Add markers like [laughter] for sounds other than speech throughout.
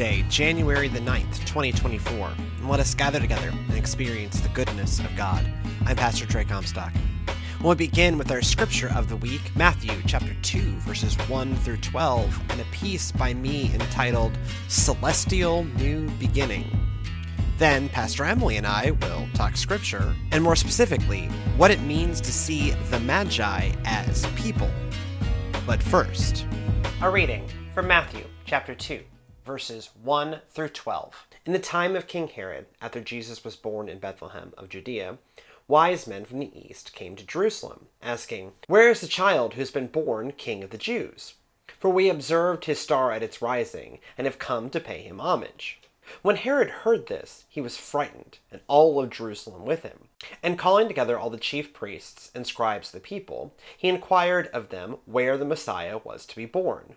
January the 9th, 2024, and let us gather together and experience the goodness of God. I'm Pastor Trey Comstock. We'll begin with our scripture of the week, Matthew chapter 2, verses 1 through 12, and a piece by me entitled Celestial New Beginning. Then, Pastor Emily and I will talk scripture, and more specifically, what it means to see the Magi as people. But first, a reading from Matthew chapter 2, verses 1 through 12. In the time of King Herod, after Jesus was born in Bethlehem of Judea, wise men from the east came to Jerusalem, asking, Where is the child who has been born king of the Jews? For we observed his star at its rising, and have come to pay him homage. When Herod heard this, he was frightened, and all of Jerusalem with him. And calling together all the chief priests and scribes of the people, he inquired of them where the Messiah was to be born.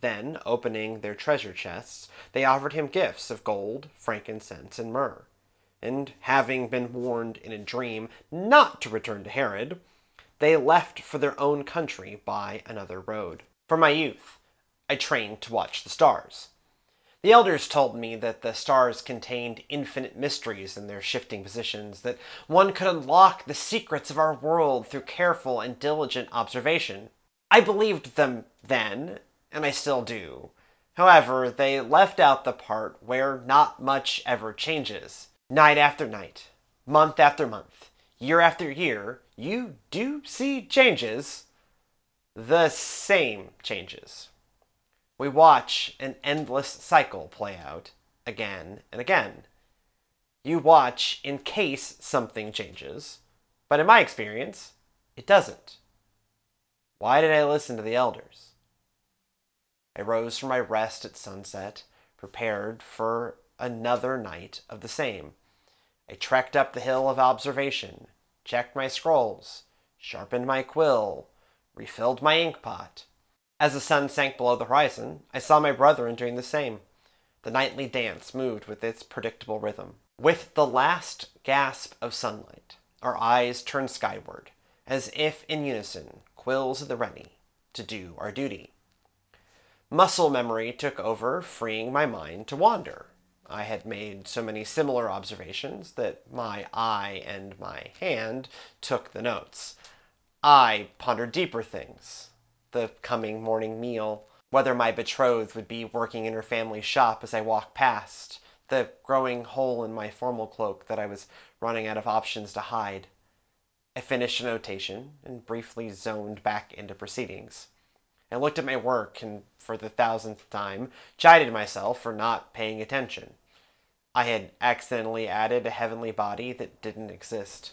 Then, opening their treasure chests, they offered him gifts of gold, frankincense, and myrrh. And having been warned in a dream not to return to Herod, they left for their own country by another road. From my youth, I trained to watch the stars. The elders told me that the stars contained infinite mysteries in their shifting positions, that one could unlock the secrets of our world through careful and diligent observation. I believed them then, and I still do. However, they left out the part where not much ever changes. Night after night, month after month, year after year, you do see changes. The same changes. We watch an endless cycle play out again and again. You watch in case something changes, but in my experience, it doesn't. Why did I listen to the elders? I rose from my rest at sunset, prepared for another night of the same. I trekked up the hill of observation, checked my scrolls, sharpened my quill, refilled my inkpot. As the sun sank below the horizon, I saw my brethren doing the same. The nightly dance moved with its predictable rhythm. With the last gasp of sunlight, our eyes turned skyward, as if in unison, quills at the ready, to do our duty. Muscle memory took over, freeing my mind to wander. I had made so many similar observations that my eye and my hand took the notes. I pondered deeper things the coming morning meal, whether my betrothed would be working in her family shop as I walked past, the growing hole in my formal cloak that I was running out of options to hide. I finished a notation and briefly zoned back into proceedings. I looked at my work and, for the thousandth time, chided myself for not paying attention. I had accidentally added a heavenly body that didn't exist.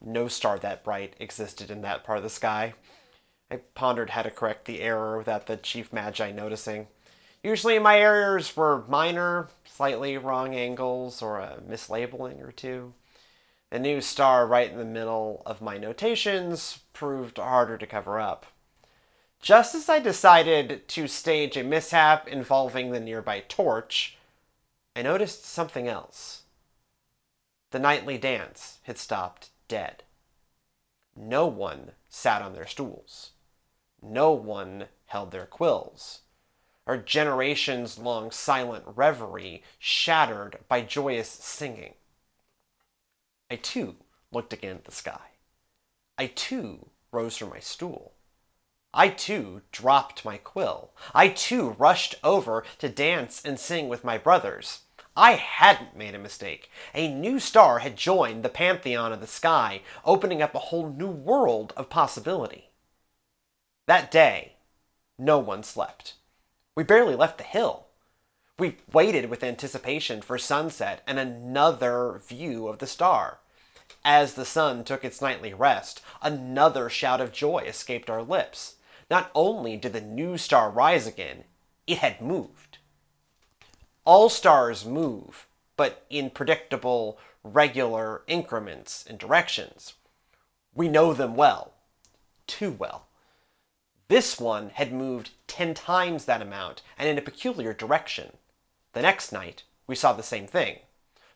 No star that bright existed in that part of the sky. I pondered how to correct the error without the chief magi noticing. Usually my errors were minor, slightly wrong angles, or a mislabeling or two. A new star right in the middle of my notations proved harder to cover up. Just as I decided to stage a mishap involving the nearby torch, I noticed something else. The nightly dance had stopped dead. No one sat on their stools no one held their quills. Our generations long silent reverie shattered by joyous singing. I too looked again at the sky. I too rose from my stool. I too dropped my quill. I too rushed over to dance and sing with my brothers. I hadn't made a mistake. A new star had joined the pantheon of the sky, opening up a whole new world of possibility. That day, no one slept. We barely left the hill. We waited with anticipation for sunset and another view of the star. As the sun took its nightly rest, another shout of joy escaped our lips. Not only did the new star rise again, it had moved. All stars move, but in predictable, regular increments and directions. We know them well. Too well. This one had moved ten times that amount and in a peculiar direction. The next night, we saw the same thing.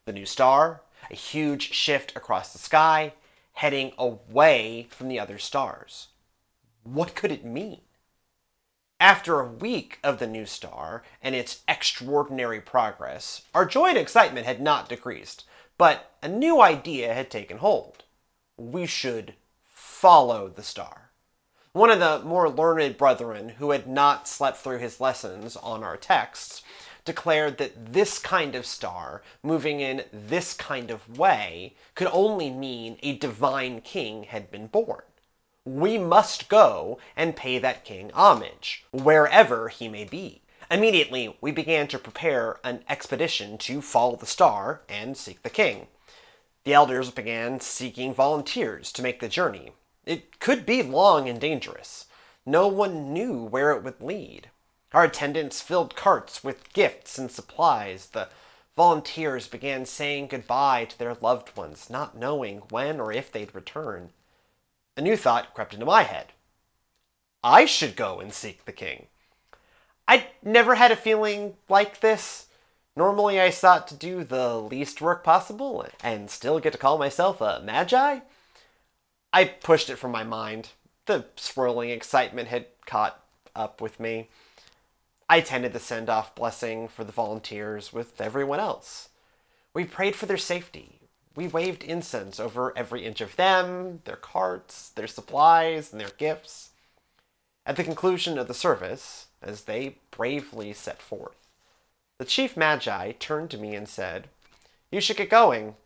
The new star, a huge shift across the sky, heading away from the other stars. What could it mean? After a week of the new star and its extraordinary progress, our joy and excitement had not decreased, but a new idea had taken hold. We should follow the star. One of the more learned brethren, who had not slept through his lessons on our texts, declared that this kind of star, moving in this kind of way, could only mean a divine king had been born we must go and pay that king homage, wherever he may be. Immediately, we began to prepare an expedition to follow the star and seek the king. The elders began seeking volunteers to make the journey. It could be long and dangerous. No one knew where it would lead. Our attendants filled carts with gifts and supplies. The volunteers began saying goodbye to their loved ones, not knowing when or if they'd return a new thought crept into my head. I should go and seek the king. I'd never had a feeling like this. Normally, I sought to do the least work possible and still get to call myself a magi. I pushed it from my mind. The swirling excitement had caught up with me. I attended the send off blessing for the volunteers with everyone else. We prayed for their safety we waved incense over every inch of them, their carts, their supplies, and their gifts. At the conclusion of the service, as they bravely set forth, the chief magi turned to me and said, You should get going,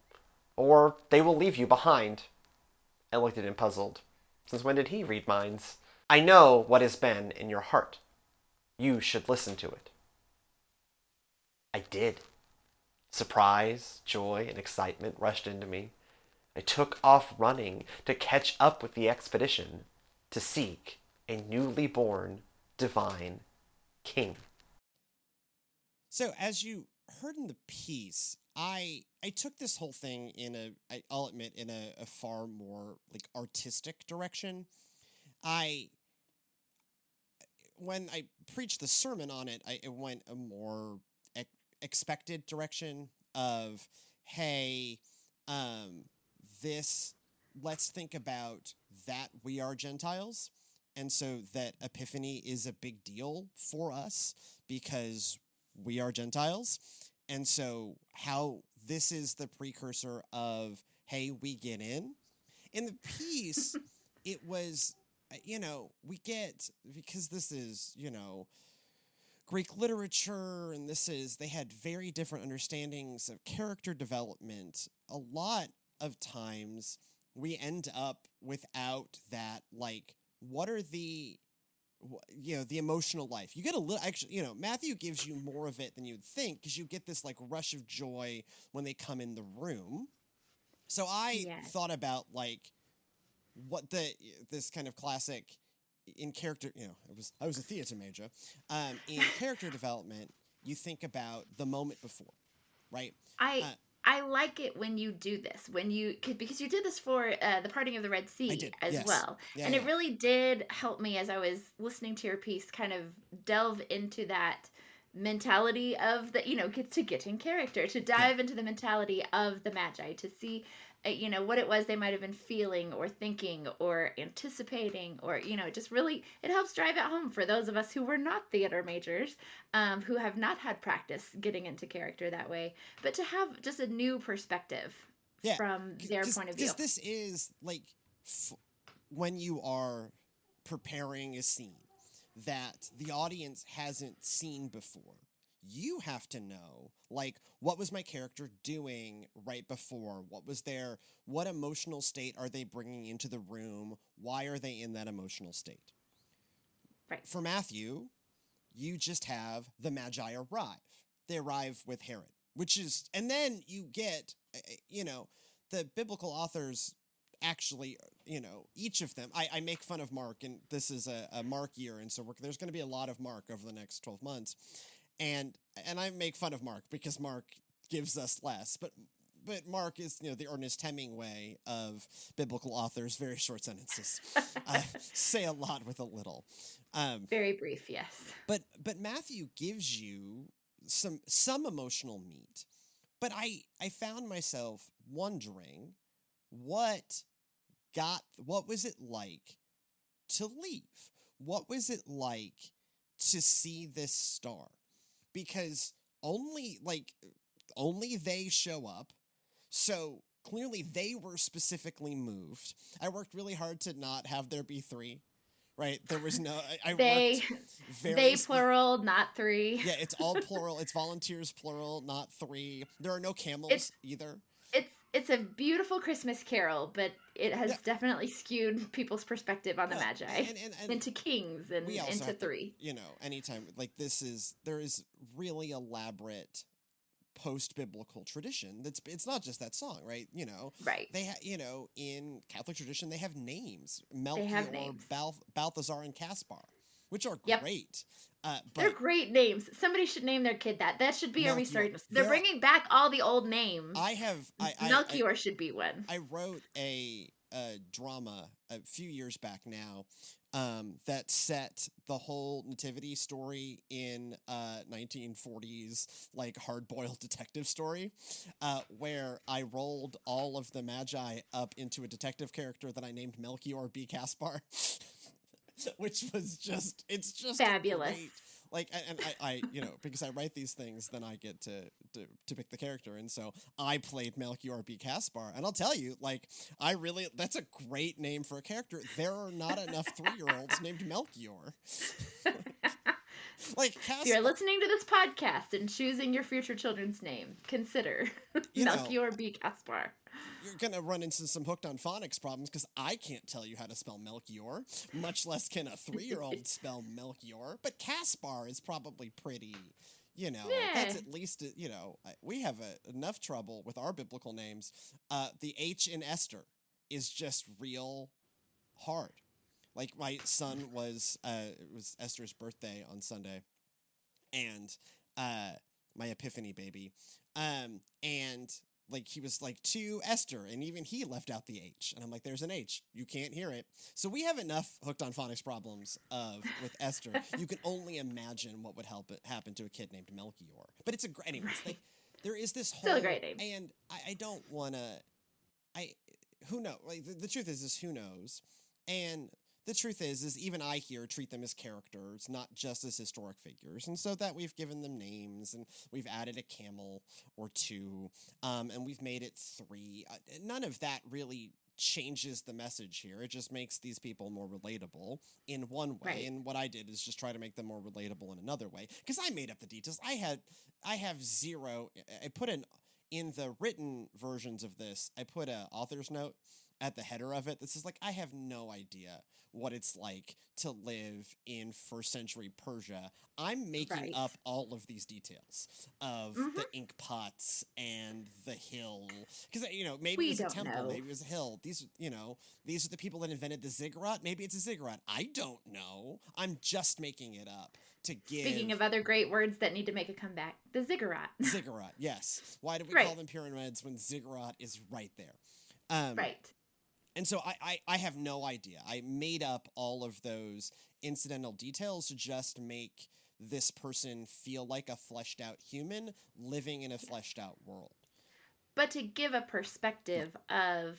or they will leave you behind. I looked at him puzzled. Since when did he read minds? I know what has been in your heart. You should listen to it. I did. Surprise, joy, and excitement rushed into me. I took off running to catch up with the expedition to seek a newly born divine king. So, as you heard in the piece, I I took this whole thing in a I'll admit in a, a far more like artistic direction. I when I preached the sermon on it, I it went a more expected direction of hey um this let's think about that we are gentiles and so that epiphany is a big deal for us because we are gentiles. And so how this is the precursor of hey we get in. In the piece [laughs] it was you know we get because this is you know Greek literature, and this is, they had very different understandings of character development. A lot of times we end up without that, like, what are the, you know, the emotional life. You get a little, actually, you know, Matthew gives you more of it than you'd think because you get this, like, rush of joy when they come in the room. So I yes. thought about, like, what the, this kind of classic, in character, you know, I was I was a theater major. Um, in [laughs] character development, you think about the moment before, right? I. Uh, I like it when you do this when you because you did this for uh, the parting of the Red Sea as yes. well, yeah, and yeah. it really did help me as I was listening to your piece, kind of delve into that mentality of the you know get to get in character to dive yeah. into the mentality of the magi to see you know what it was they might have been feeling or thinking or anticipating or you know just really it helps drive it home for those of us who were not theater majors um, who have not had practice getting into character that way. But to have just a new perspective yeah, from their point of view. this is like f- when you are preparing a scene that the audience hasn't seen before you have to know like what was my character doing right before? What was their what emotional state are they bringing into the room? Why are they in that emotional state? Right. For matthew you just have the magi arrive. They arrive with herod which is and then you get eh, eh, you know the biblical authors actually you know each of them i, I make fun of mark and this is a, a mark year and so there's going to be a lot of mark over the next 12 months and and I make fun of Mark because Mark gives us less, but but Mark is you know the Ernest Hemingway of biblical authors, very short sentences, uh, [laughs] say a lot with a little. Um, very brief, yes. But but Matthew gives you some some emotional meat, but I I found myself wondering what got what was it like to leave? What was it like to see this star? Because only like only they show up. So clearly they were specifically moved. I worked really hard to not have there be three. Right, there was no. I, I they, they plural, not three. Yeah, it's all [laughs] plural. It's volunteers plural, not three. There are no camels it's, either. It's it's a beautiful Christmas carol, but it has yeah. definitely skewed people's perspective on the Magi and, and, and into kings and into three. To, you know, anytime like this is there is really elaborate post biblical tradition. That's it's not just that song, right? You know, right? They have you know in Catholic tradition they have names Melchior, have names. Bal- Balthazar, and Caspar, which are yep. great. Uh, They're great names. Somebody should name their kid that. That should be Melchior. a resurgence. They're bringing back all the old names. I have. I, I Melchior I, should be one. I wrote a, a drama a few years back now um, that set the whole nativity story in uh, 1940s like hard-boiled [laughs] detective story uh, where i rolled all of the magi up into a detective character that i named melchior b caspar [laughs] [laughs] which was just it's just fabulous. Great, like and I, I you know because I write these things then I get to, to to pick the character. And so I played Melchior B. Caspar and I'll tell you like I really that's a great name for a character. There are not enough 3-year-olds named Melchior. [laughs] Like Caspar, you're listening to this podcast and choosing your future children's name. Consider Melchior know, B. Caspar you're going to run into some hooked on phonics problems because I can't tell you how to spell Melchior, much less can a three year old [laughs] spell Melchior. But Caspar is probably pretty, you know, yeah. that's at least, you know, we have a, enough trouble with our biblical names. Uh, the H in Esther is just real hard. Like my son was, uh, it was Esther's birthday on Sunday, and uh, my Epiphany baby. Um, and like he was like to Esther, and even he left out the H. And I'm like, there's an H. You can't hear it. So we have enough hooked on phonics problems of with Esther. You can only imagine what would help it happen to a kid named Melchior. But it's a great anyways, right. like there is this whole Still a great name. and I, I don't wanna I who knows like the, the truth is is who knows. And the truth is is even i here treat them as characters not just as historic figures. And so that we've given them names and we've added a camel or two um, and we've made it three. Uh, none of that really changes the message here. It just makes these people more relatable in one way. Right. and what i did is just try to make them more relatable in another way. Because i made up the details. I had i have zero i put in in the written versions of this i put a author's note at the header of it. This is like, I have no idea what it's like to live in first century Persia. I'm making right. up all of these details of mm-hmm. the ink pots and the hill. Because, you know, maybe we it was a temple, know. maybe it was a hill. These, you know, these are the people that invented the ziggurat. Maybe it's a ziggurat. I don't know. I'm just making it up to give. Speaking of other great words that need to make a comeback, the ziggurat. ziggurat, yes. Why do we [laughs] right. call them pyramids when ziggurat is right there? Um, right and so I, I, I have no idea. I made up all of those incidental details to just make this person feel like a fleshed out human living in a fleshed out world. But to give a perspective of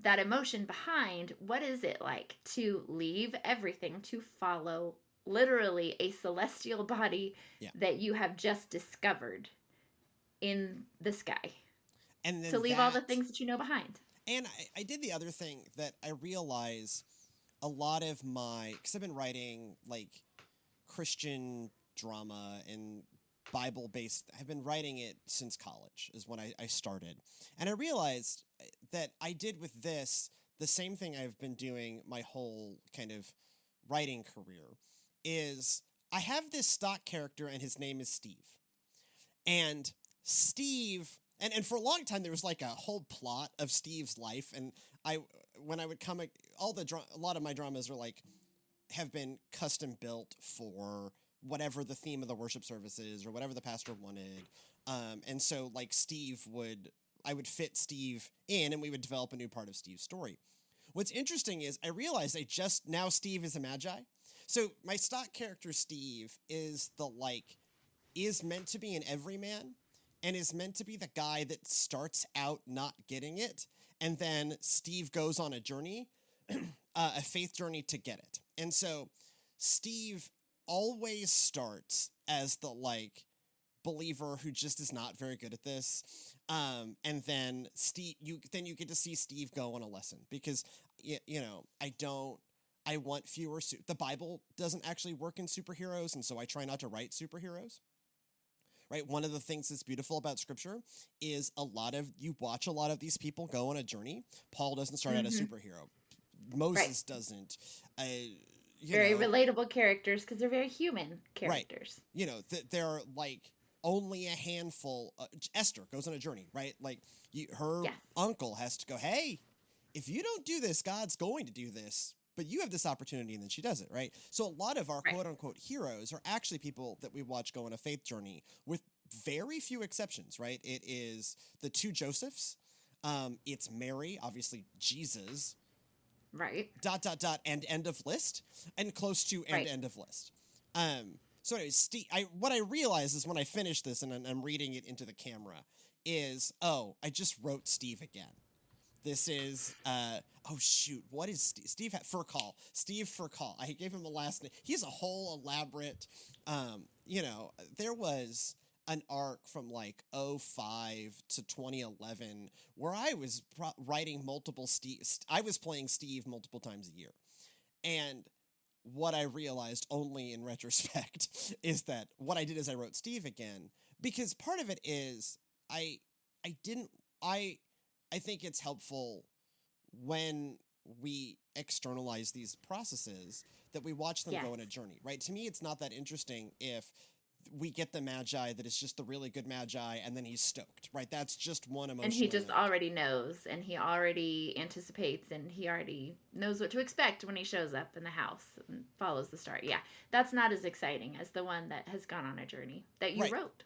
that emotion behind, what is it like to leave everything to follow literally a celestial body yeah. that you have just discovered in the sky? And to leave that, all the things that you know behind. And I, I did the other thing that I realize a lot of my because I've been writing like Christian drama and Bible based. I've been writing it since college is when I, I started, and I realized uh, that I did with this the same thing I've been doing my whole kind of writing career. Is I have this stock character and his name is Steve, and Steve. And, and for a long time there was like a whole plot of Steve's life and I when I would come all the a lot of my dramas are like have been custom built for whatever the theme of the worship service is or whatever the pastor wanted. Um, and so like Steve would, I would fit Steve in and we would develop a new part of Steve's story. What's interesting is I realized I just now Steve is a magi. So my stock character Steve is the like is meant to be an everyman and is meant to be the guy that starts out not getting it and then Steve goes on a journey, [clears throat] uh, a faith journey to get it. And so Steve always starts as the like believer who just is not very good at this. Um, and then Steve, you then you get to see Steve go on a lesson because you, you know I don't. I want fewer. Su- the Bible doesn't actually work in superheroes, and so I try not to write superheroes. Right. One of the things that's beautiful about Scripture is a lot of you watch a lot of these people go on a journey. Paul doesn't start mm-hmm. out a mm-hmm. superhero. Moses right. doesn't. Uh, very know, relatable characters because they're very human characters. Right. You know, th- they're like only a handful. Uh, Esther goes on a journey, right? Like you, her yes. uncle has to go, hey, if you don't do this, God's going to do this. But you have this opportunity, and then she does it, right? So a lot of our right. quote unquote heroes are actually people that we watch go on a faith journey, with very few exceptions, right? It is the two Josephs. Um, it's Mary, obviously Jesus, Right. Dot dot dot and end of list and close to end right. end of list. Um. So anyways, Steve, I what I realize is when I finish this and I'm reading it into the camera is oh I just wrote Steve again. This is uh oh shoot what is Steve, Steve Furcall Steve Furcall I gave him a last name. He's a whole elaborate um you know there was an arc from like 05 to 2011 where I was pro- writing multiple Steve. I was playing Steve multiple times a year. And what I realized only in retrospect [laughs] is that what I did is I wrote Steve again because part of it is I I didn't I I think it's helpful when we externalize these processes that we watch them yes. go on a journey, right? To me, it's not that interesting if we get the magi that is just the really good magi and then he's stoked right that's just one emotion and he just already knows and he already anticipates and he already knows what to expect when he shows up in the house and follows the star yeah that's not as exciting as the one that has gone on a journey that you right. wrote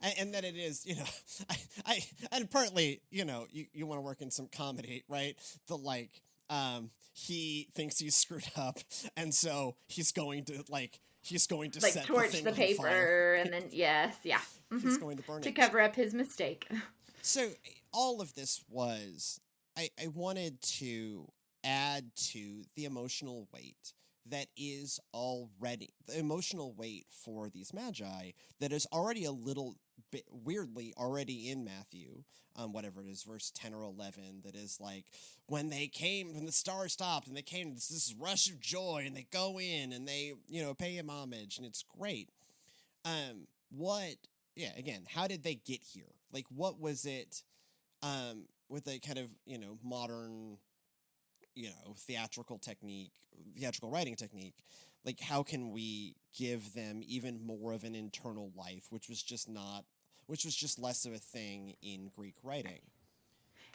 and, and that it is, you know, [laughs] I, I, and partly, you know, you, you want to work in some comedy, right? The like, um, he thinks he's screwed up, [laughs] and so he's going to like he's going to like torch the, the paper and then yes yeah mm-hmm. he's going to burn to it to cover up his mistake [laughs] so all of this was i i wanted to add to the emotional weight that is already the emotional weight for these magi that is already a little weirdly already in Matthew, um, whatever it is, verse 10 or 11, that is like when they came, when the star stopped and they came, this, this rush of joy and they go in and they, you know, pay him homage and it's great. Um, what, yeah, again, how did they get here? Like, what was it, um, with a kind of, you know, modern, you know, theatrical technique, theatrical writing technique? Like how can we give them even more of an internal life which was just not which was just less of a thing in greek writing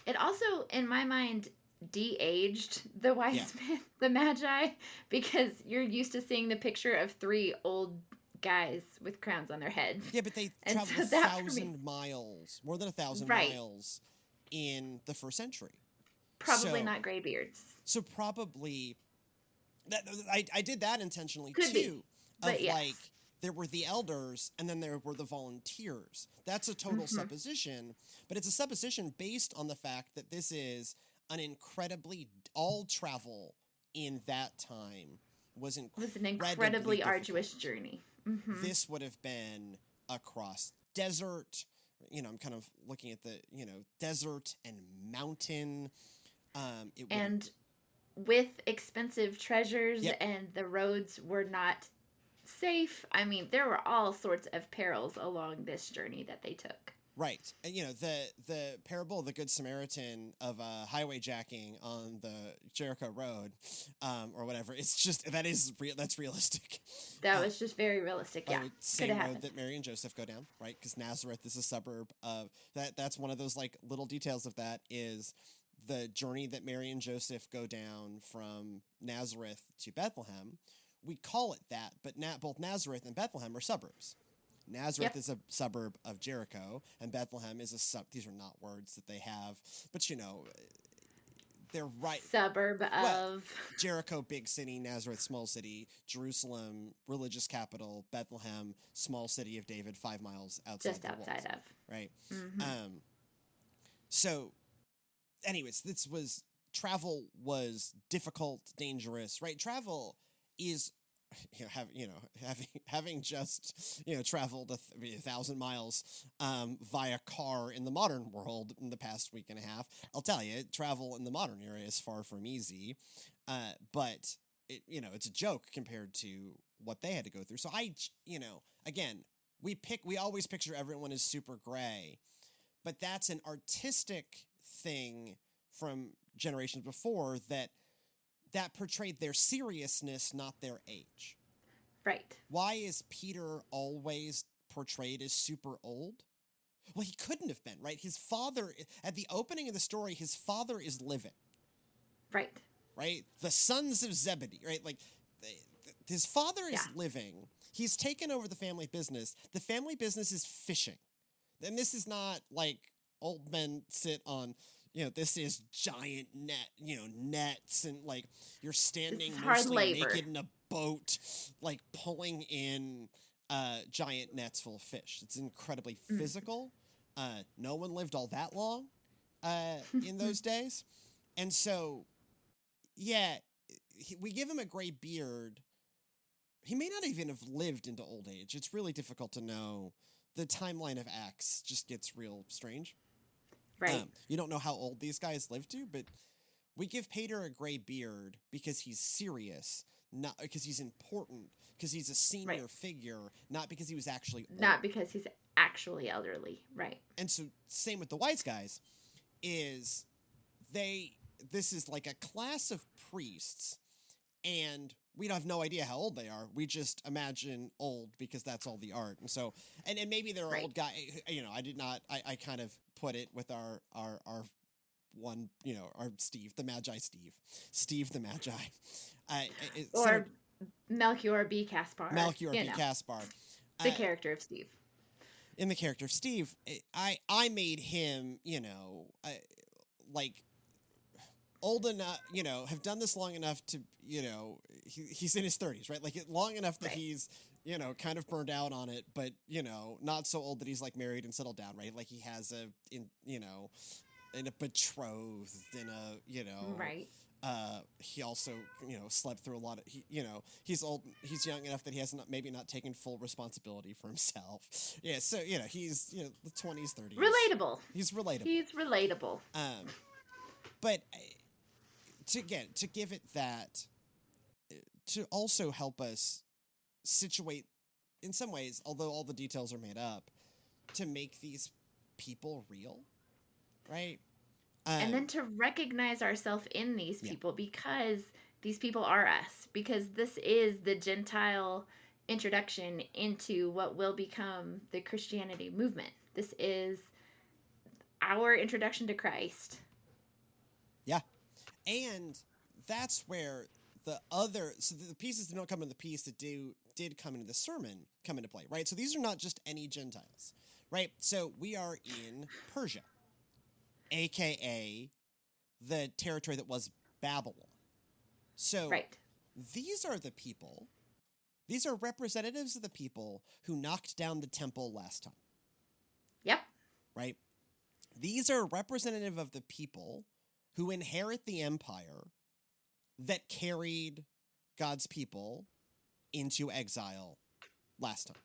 it also in my mind de-aged the wise yeah. [laughs] men the magi because you're used to seeing the picture of three old guys with crowns on their heads yeah but they traveled so a thousand miles more than a thousand right. miles in the first century probably so, not graybeards so probably that I, I did that intentionally Could too. Be. Of yes. like there were the elders and then there were the volunteers. That's a total mm-hmm. supposition, but it's a supposition based on the fact that this is an incredibly all travel in that time was incredibly, was an incredibly difficult. arduous journey. Mm-hmm. This would have been across desert. You know, I'm kind of looking at the you know desert and mountain. Um, it and with expensive treasures yep. and the roads were not safe. I mean, there were all sorts of perils along this journey that they took. Right. And, you know, the the parable of the Good Samaritan of uh, highway jacking on the Jericho Road um, or whatever, it's just, that is real. That's realistic. That uh, was just very realistic. Yeah. same road happened. that Mary and Joseph go down, right? Because Nazareth is a suburb of that. That's one of those like little details of that is the journey that Mary and Joseph go down from Nazareth to Bethlehem. We call it that, but na- both Nazareth and Bethlehem are suburbs. Nazareth yep. is a suburb of Jericho, and Bethlehem is a sub. These are not words that they have, but you know, they're right. Suburb well, of Jericho, big city. Nazareth, small city. Jerusalem, religious capital. Bethlehem, small city of David, five miles outside. Just outside walls, of right. Mm-hmm. Um. So, anyways, this was travel was difficult, dangerous. Right, travel is [laughs] you know, have, you know, [laughs] having having just you know traveled a, th- a thousand miles um, via car in the modern world in the past week and a half, I'll tell you, travel in the modern era is far from easy. Uh, but it, you know, it's a joke compared to what they had to go through. So I, you know, again, we pick, we always picture everyone as super gray, but that's an artistic thing from generations before that that portrayed their seriousness, not their age. Right. Why is Peter always portrayed as super old? Well, he couldn't have been, right? His father, at the opening of the story, his father is living. Right. Right? The sons of Zebedee, right? Like, his father is yeah. living. He's taken over the family business. The family business is fishing. And this is not like old men sit on you know, this is giant net, you know, nets and like you're standing mostly naked in a boat, like pulling in uh, giant nets full of fish. It's incredibly mm. physical. Uh, no one lived all that long uh, [laughs] in those days. And so, yeah, he, we give him a gray beard. He may not even have lived into old age. It's really difficult to know. The timeline of Acts just gets real strange. Right. Um, you don't know how old these guys live to, but we give Peter a gray beard because he's serious, not because he's important, because he's a senior right. figure, not because he was actually old. not because he's actually elderly, right? And so, same with the wise guys, is they this is like a class of priests, and we have no idea how old they are. We just imagine old because that's all the art. And so, and, and maybe they're right. old guy. You know, I did not. I, I kind of put it with our our our one. You know, our Steve the Magi Steve, Steve the Magi, uh, or Melchior B. Caspar. Melchior B. Know. Caspar, the uh, character of Steve. In the character of Steve, I I made him. You know, uh, like old enough, you know, have done this long enough to, you know, he, he's in his 30s, right? Like long enough that right. he's, you know, kind of burned out on it, but, you know, not so old that he's like married and settled down, right? Like he has a, in, you know, in a betrothed, in a, you know, right. Uh, he also, you know, slept through a lot of, he, you know, he's old, he's young enough that he has not, maybe not taken full responsibility for himself. [laughs] Yeah. So, you know, he's, you know, the 20s, 30s. Relatable. He's relatable. He's relatable. Um, but to get to give it that to also help us situate in some ways although all the details are made up to make these people real right? Um, and then um, to recognize ourselves in these people yeah. because these people are us because this is the gentile introduction into what will become the christianity movement. This is our introduction to christ. Yeah. And that's where the other so the pieces that don't come in the piece that do did come into the sermon come into play, right? So these are not just any Gentiles, right? So we are in Persia, aka the territory that was Babylon. So right. these are the people, these are representatives of the people who knocked down the temple last time. Yep. Right? These are representative of the people who inherit the empire that carried God's people into exile last time.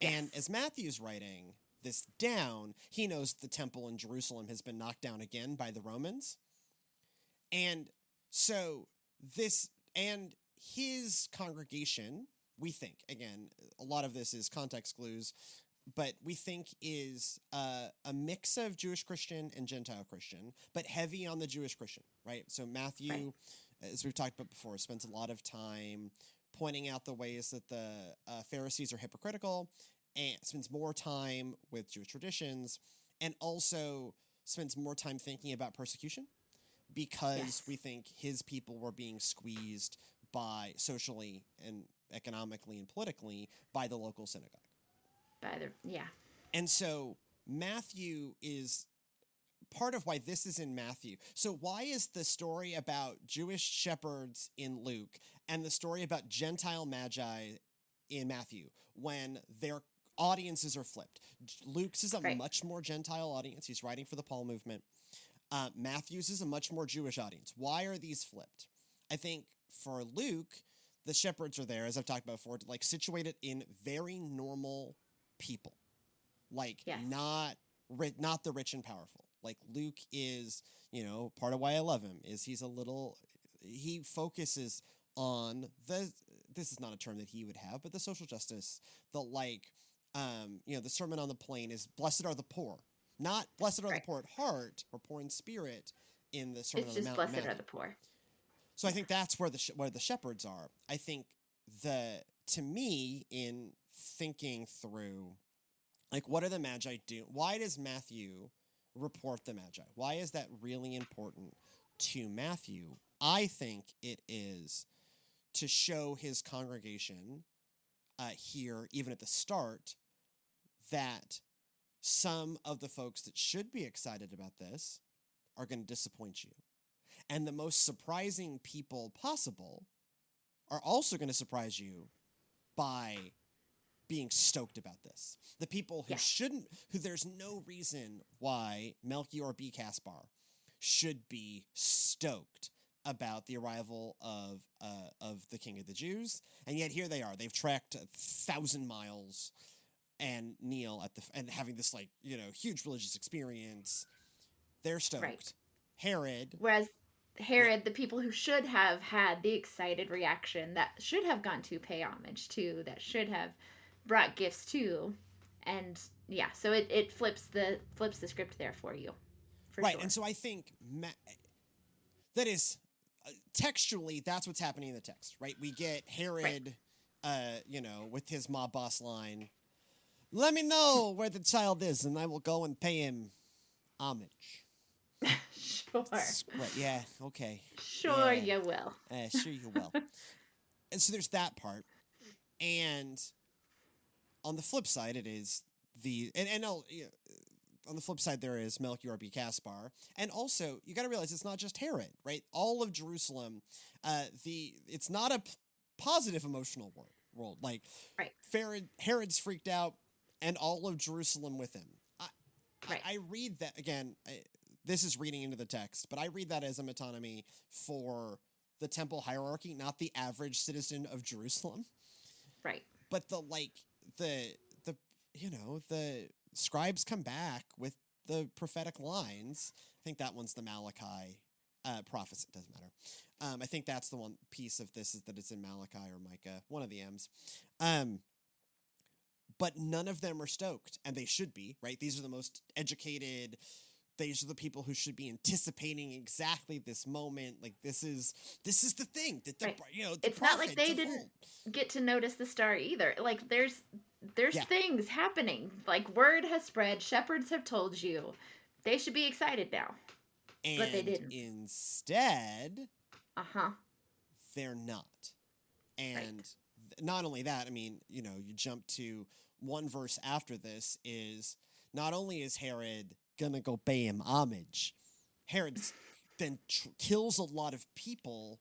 Yes. And as Matthew's writing this down, he knows the temple in Jerusalem has been knocked down again by the Romans. And so this, and his congregation we think again a lot of this is context clues but we think is uh, a mix of Jewish Christian and Gentile Christian, but heavy on the Jewish Christian, right? So Matthew, right. as we've talked about before, spends a lot of time pointing out the ways that the uh, Pharisees are hypocritical, and spends more time with Jewish traditions, and also spends more time thinking about persecution because yes. we think his people were being squeezed by socially and economically and politically by the local synagogue. By the yeah. And so Matthew is part of why this is in Matthew. So why is the story about Jewish shepherds in Luke and the story about Gentile magi in Matthew when their audiences are flipped? Luke's is a right. much more Gentile audience. He's writing for the Paul movement. Uh, Matthew's is a much more Jewish audience. Why are these flipped? I think for Luke, the shepherds are there, as I've talked about before, like situated in very normal people, like yes. not not the rich and powerful. Like Luke is, you know, part of why I love him is he's a little he focuses on the this is not a term that he would have, but the social justice, the like um, you know, the Sermon on the Plain is blessed are the poor. Not blessed are right. the poor at heart or poor in spirit in the Sermon it's on the Mount. It's just blessed are the poor. So I think that's where the where the shepherds are. I think the to me in thinking through like what are the magi do? Why does Matthew report the magi? Why is that really important to Matthew? I think it is to show his congregation uh, here, even at the start, that some of the folks that should be excited about this are going to disappoint you. And the most surprising people possible are also going to surprise you by being stoked about this. The people who yeah. shouldn't, who there's no reason why Melchior B. Caspar should be stoked about the arrival of uh, of the King of the Jews, and yet here they are. They've tracked a thousand miles and kneel at the and having this like you know huge religious experience. They're stoked. Right. Herod, whereas Herod, yeah. the people who should have had the excited reaction, that should have gone to pay homage to, that should have brought gifts to, and yeah, so it, it flips the flips the script there for you. For right, sure. and so I think ma- that is uh, textually that's what's happening in the text, right? We get Herod, right. uh, you know, with his mob boss line. Let me know [laughs] where the child is, and I will go and pay him homage. [laughs] sure. Yeah. Okay. Sure, yeah. you will. Uh, sure, you will. [laughs] and so there's that part, and on the flip side, it is the and and I'll, you know, on the flip side, there is Melchior B. Caspar, and also you got to realize it's not just Herod, right? All of Jerusalem, uh, the it's not a p- positive emotional world. World like right. Herod, Herod's freaked out, and all of Jerusalem with him. I, right. I, I read that again. I, this is reading into the text, but I read that as a metonymy for the temple hierarchy, not the average citizen of Jerusalem. Right. But the like the the you know the scribes come back with the prophetic lines. I think that one's the Malachi uh, prophecy. It doesn't matter. Um, I think that's the one piece of this is that it's in Malachi or Micah, one of the M's. Um, but none of them are stoked, and they should be, right? These are the most educated, these are the people who should be anticipating exactly this moment. Like this is this is the thing that the right. you know it's not like they didn't get to notice the star either. Like there's there's yeah. things happening. Like word has spread. Shepherds have told you. They should be excited now. And but they didn't. instead uh-huh. they're not. And right. not only that i mean you know you jump to one verse after this is not only is herod gonna go pay him homage. Herod then tr- kills a lot of people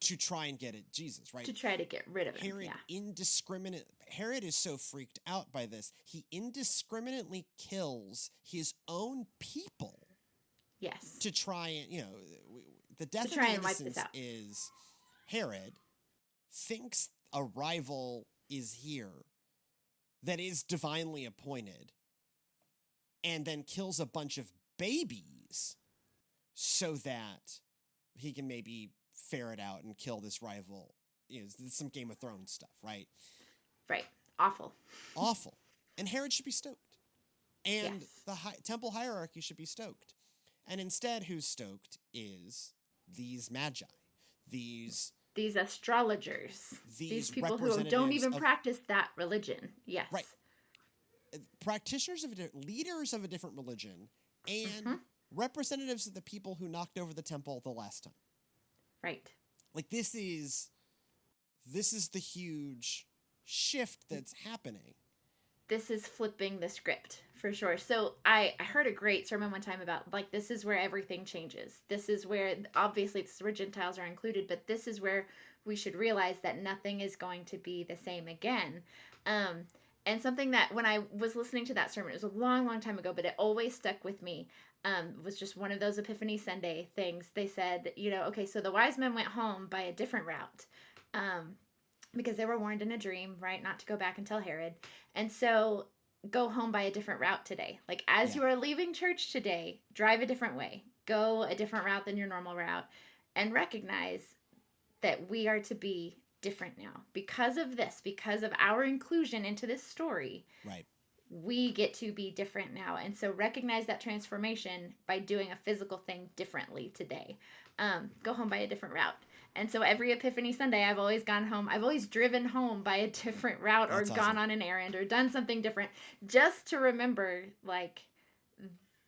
to try and get at Jesus, right? To try to get rid of him. Herod yeah. indiscriminate Herod is so freaked out by this. He indiscriminately kills his own people. Yes. To try and, you know, the death of the innocents is Herod thinks a rival is here that is divinely appointed and then kills a bunch of babies so that he can maybe ferret out and kill this rival you know, some Game of Thrones stuff, right? Right. Awful. Awful. And Herod should be stoked. And yes. the hi- temple hierarchy should be stoked. And instead, who's stoked is these magi, these these astrologers, these, these people who don't even of, practice that religion. Yes, right. Practitioners of leaders of a different religion, and mm-hmm. representatives of the people who knocked over the temple the last time. Right. Like this is this is the huge shift that's happening. This is flipping the script for sure. So I, I heard a great sermon one time about like this is where everything changes. This is where obviously this is where Gentiles are included, but this is where we should realize that nothing is going to be the same again. Um, and something that when I was listening to that sermon, it was a long, long time ago, but it always stuck with me. Um, was just one of those Epiphany Sunday things. They said, you know, okay, so the wise men went home by a different route. Um, because they were warned in a dream, right, not to go back and tell Herod. And so go home by a different route today. Like as yeah. you are leaving church today, drive a different way. Go a different route than your normal route and recognize that we are to be different now because of this, because of our inclusion into this story. Right. We get to be different now. And so recognize that transformation by doing a physical thing differently today. Um, go home by a different route. And so every Epiphany Sunday, I've always gone home. I've always driven home by a [laughs] different route or That's gone on an errand or done something different just to remember, like,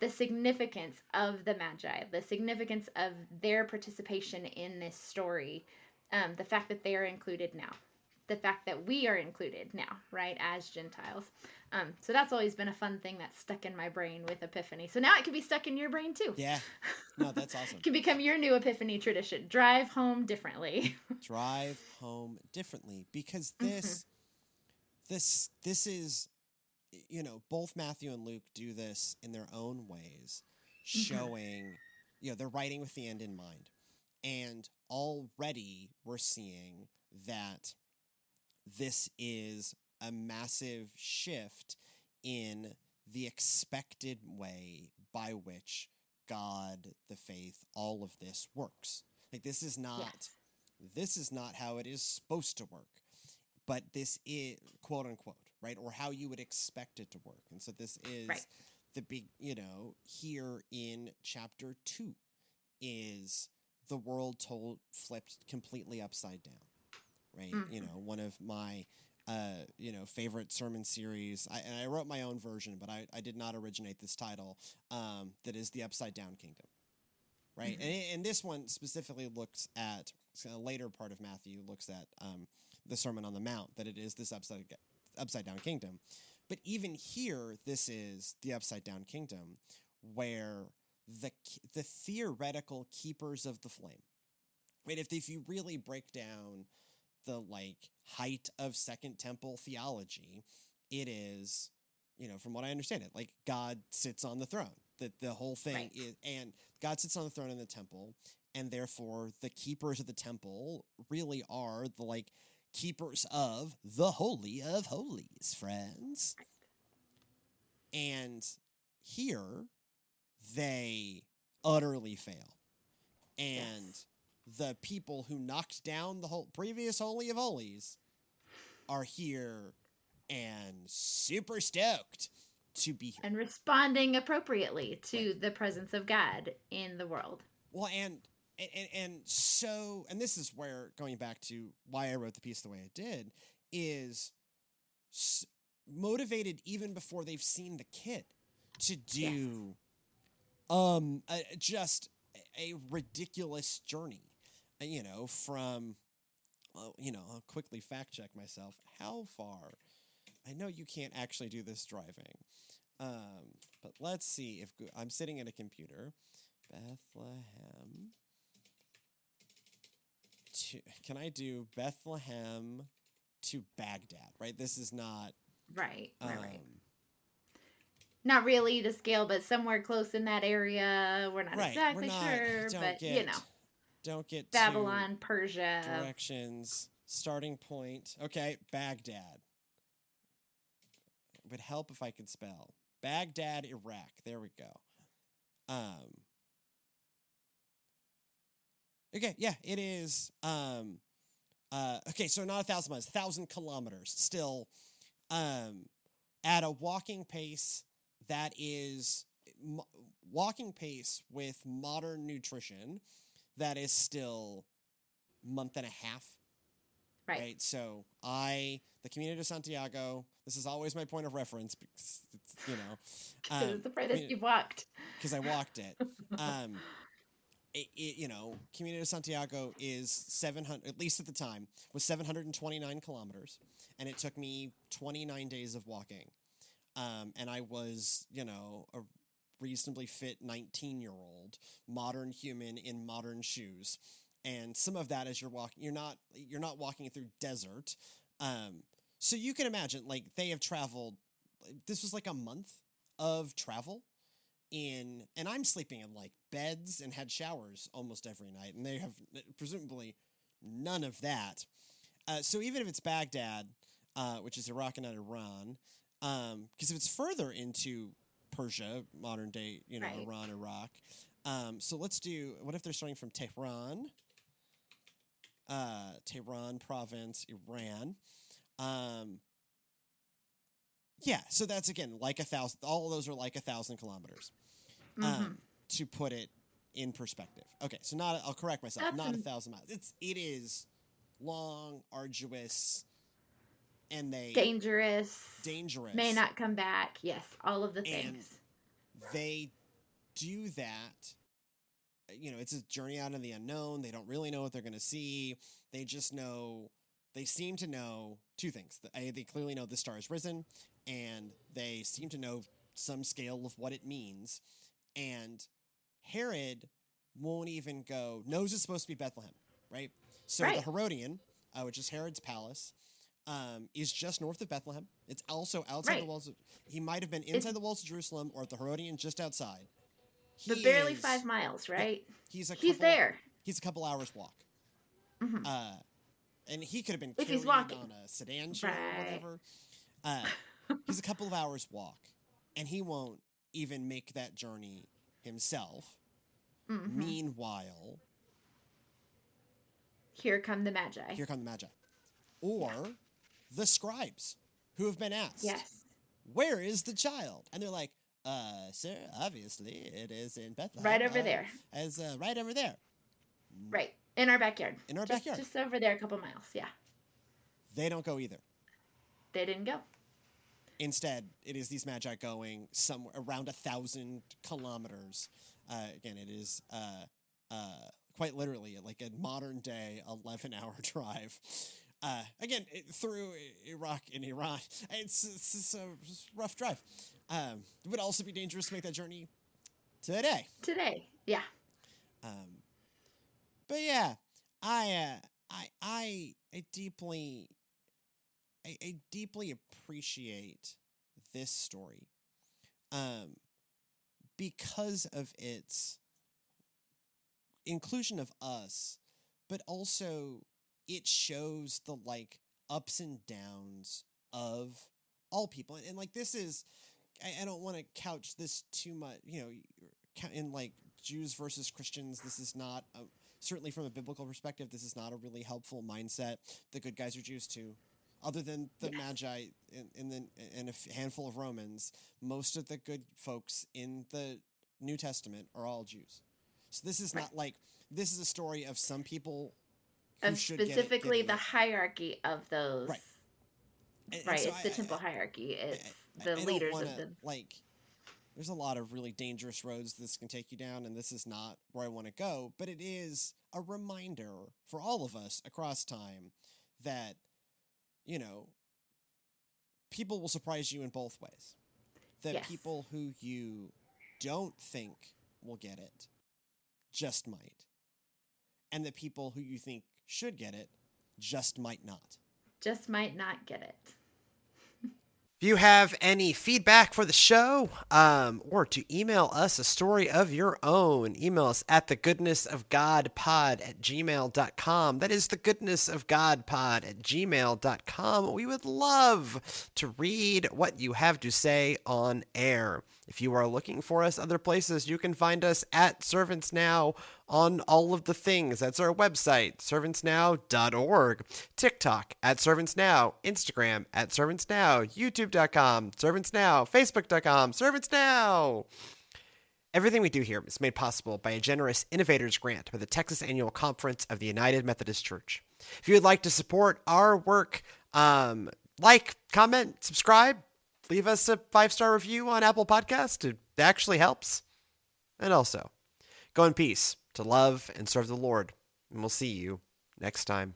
the significance of the Magi, the significance of their participation in this story, um, the fact that they are included now, the fact that we are included now, right, as Gentiles. Um, so that's always been a fun thing that's stuck in my brain with Epiphany. So now it can be stuck in your brain too. Yeah. No, [laughs] that's awesome. it can become your new Epiphany tradition. Drive home differently. [laughs] Drive home differently because this mm-hmm. this this is you know, both Matthew and Luke do this in their own ways, mm-hmm. showing mm-hmm. you know, they're writing with the end in mind. And already we're seeing that this is a massive shift in the expected way by which God, the faith, all of this works. Like this is not this is not how it is supposed to work. But this is quote unquote, right? Or how you would expect it to work. And so this is right. the big, you know, here in chapter 2 is the world told flipped completely upside down. Right? Mm-hmm. You know, one of my uh, you know, favorite sermon series. I, and I wrote my own version, but I, I did not originate this title. Um, that is the Upside Down Kingdom, right? Mm-hmm. And, and this one specifically looks at a later part of Matthew looks at um, the Sermon on the Mount. That it is this upside upside down kingdom, but even here, this is the upside down kingdom, where the the theoretical keepers of the flame. Right? If if you really break down the like height of Second Temple theology, it is, you know, from what I understand it, like God sits on the throne. That the whole thing right. is, and God sits on the throne in the temple, and therefore the keepers of the temple really are the like keepers of the holy of holies, friends. And here they utterly fail. And yes the people who knocked down the whole previous Holy of Holies are here and super stoked to be here. And responding appropriately to the presence of God in the world. Well, and, and and so and this is where going back to why I wrote the piece the way I did is motivated even before they've seen the kid to do yes. Um just a ridiculous journey you know, from, well, you know, I'll quickly fact check myself. How far? I know you can't actually do this driving. Um, but let's see if I'm sitting at a computer. Bethlehem. To, can I do Bethlehem to Baghdad? Right. This is not right. Right. Um, right. Not really to scale, but somewhere close in that area. We're not right, exactly we're not, sure, but get, you know don't get Babylon, Persia. Directions. Starting point. Okay, Baghdad. It would help if I could spell. Baghdad, Iraq. There we go. Um Okay, yeah, it is um uh, okay, so not a thousand miles, thousand kilometers still, um, at a walking pace that is walking pace with modern nutrition that is still month and a half. Right. right. So I, the Camino de Santiago, this is always my point of reference because it's, you know, [laughs] um, it's the furthest you've walked. Because I walked it. [laughs] um, it, it, you know, Camino de Santiago is 700, at least at the time, was 729 kilometers. And it took me 29 days of walking. Um, and I was, you know, a reasonably fit 19 year old modern human in modern shoes. And some of that as you're walking, you're not, you're not walking through desert. Um, so you can imagine, like, they have traveled, this was like a month of travel in and I'm sleeping in like beds and had showers almost every night, and they have presumably none of that. Uh, so even if it's Baghdad, uh, which is Iraq and not Iran, because um, if it's further into Persia, modern day, you know, right. Iran, Iraq. Um, so let's do. What if they're starting from Tehran? Uh, Tehran province, Iran. Um, yeah, so that's again like a thousand. All of those are like a thousand kilometers. Um, mm-hmm. Um, to put it in perspective. Okay, so not. I'll correct myself. That's not a thousand miles. It's it is long, arduous, and they dangerous. Dangerous. May not come back. Yes, all of the things. And they do that. You know, it's a journey out in the unknown. They don't really know what they're going to see. They just know. They seem to know two things. They clearly know the star has risen, and they seem to know some scale of what it means. And Herod won't even go, knows it's supposed to be Bethlehem, right? So right. the Herodium, uh, which is Herod's palace, um, is just north of Bethlehem. It's also outside right. the walls. Of, he might have been inside it's, the walls of Jerusalem or at the Herodium just outside. He but barely is, five miles, right? He's a he's there. He's a couple hours walk. Mm-hmm. Uh, and he could have been if carried on a sedan chair right. or whatever. Uh, he's a couple of hours walk, and he won't even make that journey himself. Mm-hmm. Meanwhile, here come the Magi. Here come the Magi. Or. The scribes who have been asked, Yes. Where is the child? And they're like, uh, sir, obviously it is in Bethlehem. Right over uh, there. As uh, right over there. Right. In our backyard. In our just, backyard. Just over there a couple miles, yeah. They don't go either. They didn't go. Instead, it is these magi going somewhere around a thousand kilometers. Uh, again, it is uh, uh, quite literally like a modern day 11 hour [laughs] drive. Uh, again, it, through Iraq and Iran. It's, it's, it's a rough drive. Um, it would also be dangerous to make that journey today. Today, yeah. Um, but yeah, I, uh, I, I, I deeply I, I deeply appreciate this story um, because of its inclusion of us, but also it shows the like ups and downs of all people. And, and like this is, I, I don't want to couch this too much, you know, in like Jews versus Christians. This is not a, certainly from a biblical perspective. This is not a really helpful mindset. The good guys are Jews too other than the yes. Magi and, then and a handful of Romans, most of the good folks in the New Testament are all Jews. So this is right. not like this is a story of some people of specifically get it, get the hierarchy of those. Right. And, right. And so it's I, the temple I, hierarchy. It's I, the leaders wanna, of the like. There's a lot of really dangerous roads this can take you down, and this is not where I want to go. But it is a reminder for all of us across time that you know, people will surprise you in both ways. The yes. people who you don't think will get it just might. And the people who you think should get it just might not. Just might not get it. [laughs] If you have any feedback for the show, um, or to email us a story of your own, email us at the goodness of God pod at gmail.com. That is the goodness of God pod at gmail.com. We would love to read what you have to say on air. If you are looking for us other places, you can find us at Servants Now on all of the things. That's our website, servantsnow.org, TikTok at Servants Now, Instagram at Servants Now, YouTube.com, Servants Now, Facebook.com, Servants Now. Everything we do here is made possible by a generous Innovators Grant by the Texas Annual Conference of the United Methodist Church. If you would like to support our work, um, like, comment, subscribe, leave us a five star review on Apple Podcast. It actually helps. And also, go in peace to love and serve the Lord. And we'll see you next time.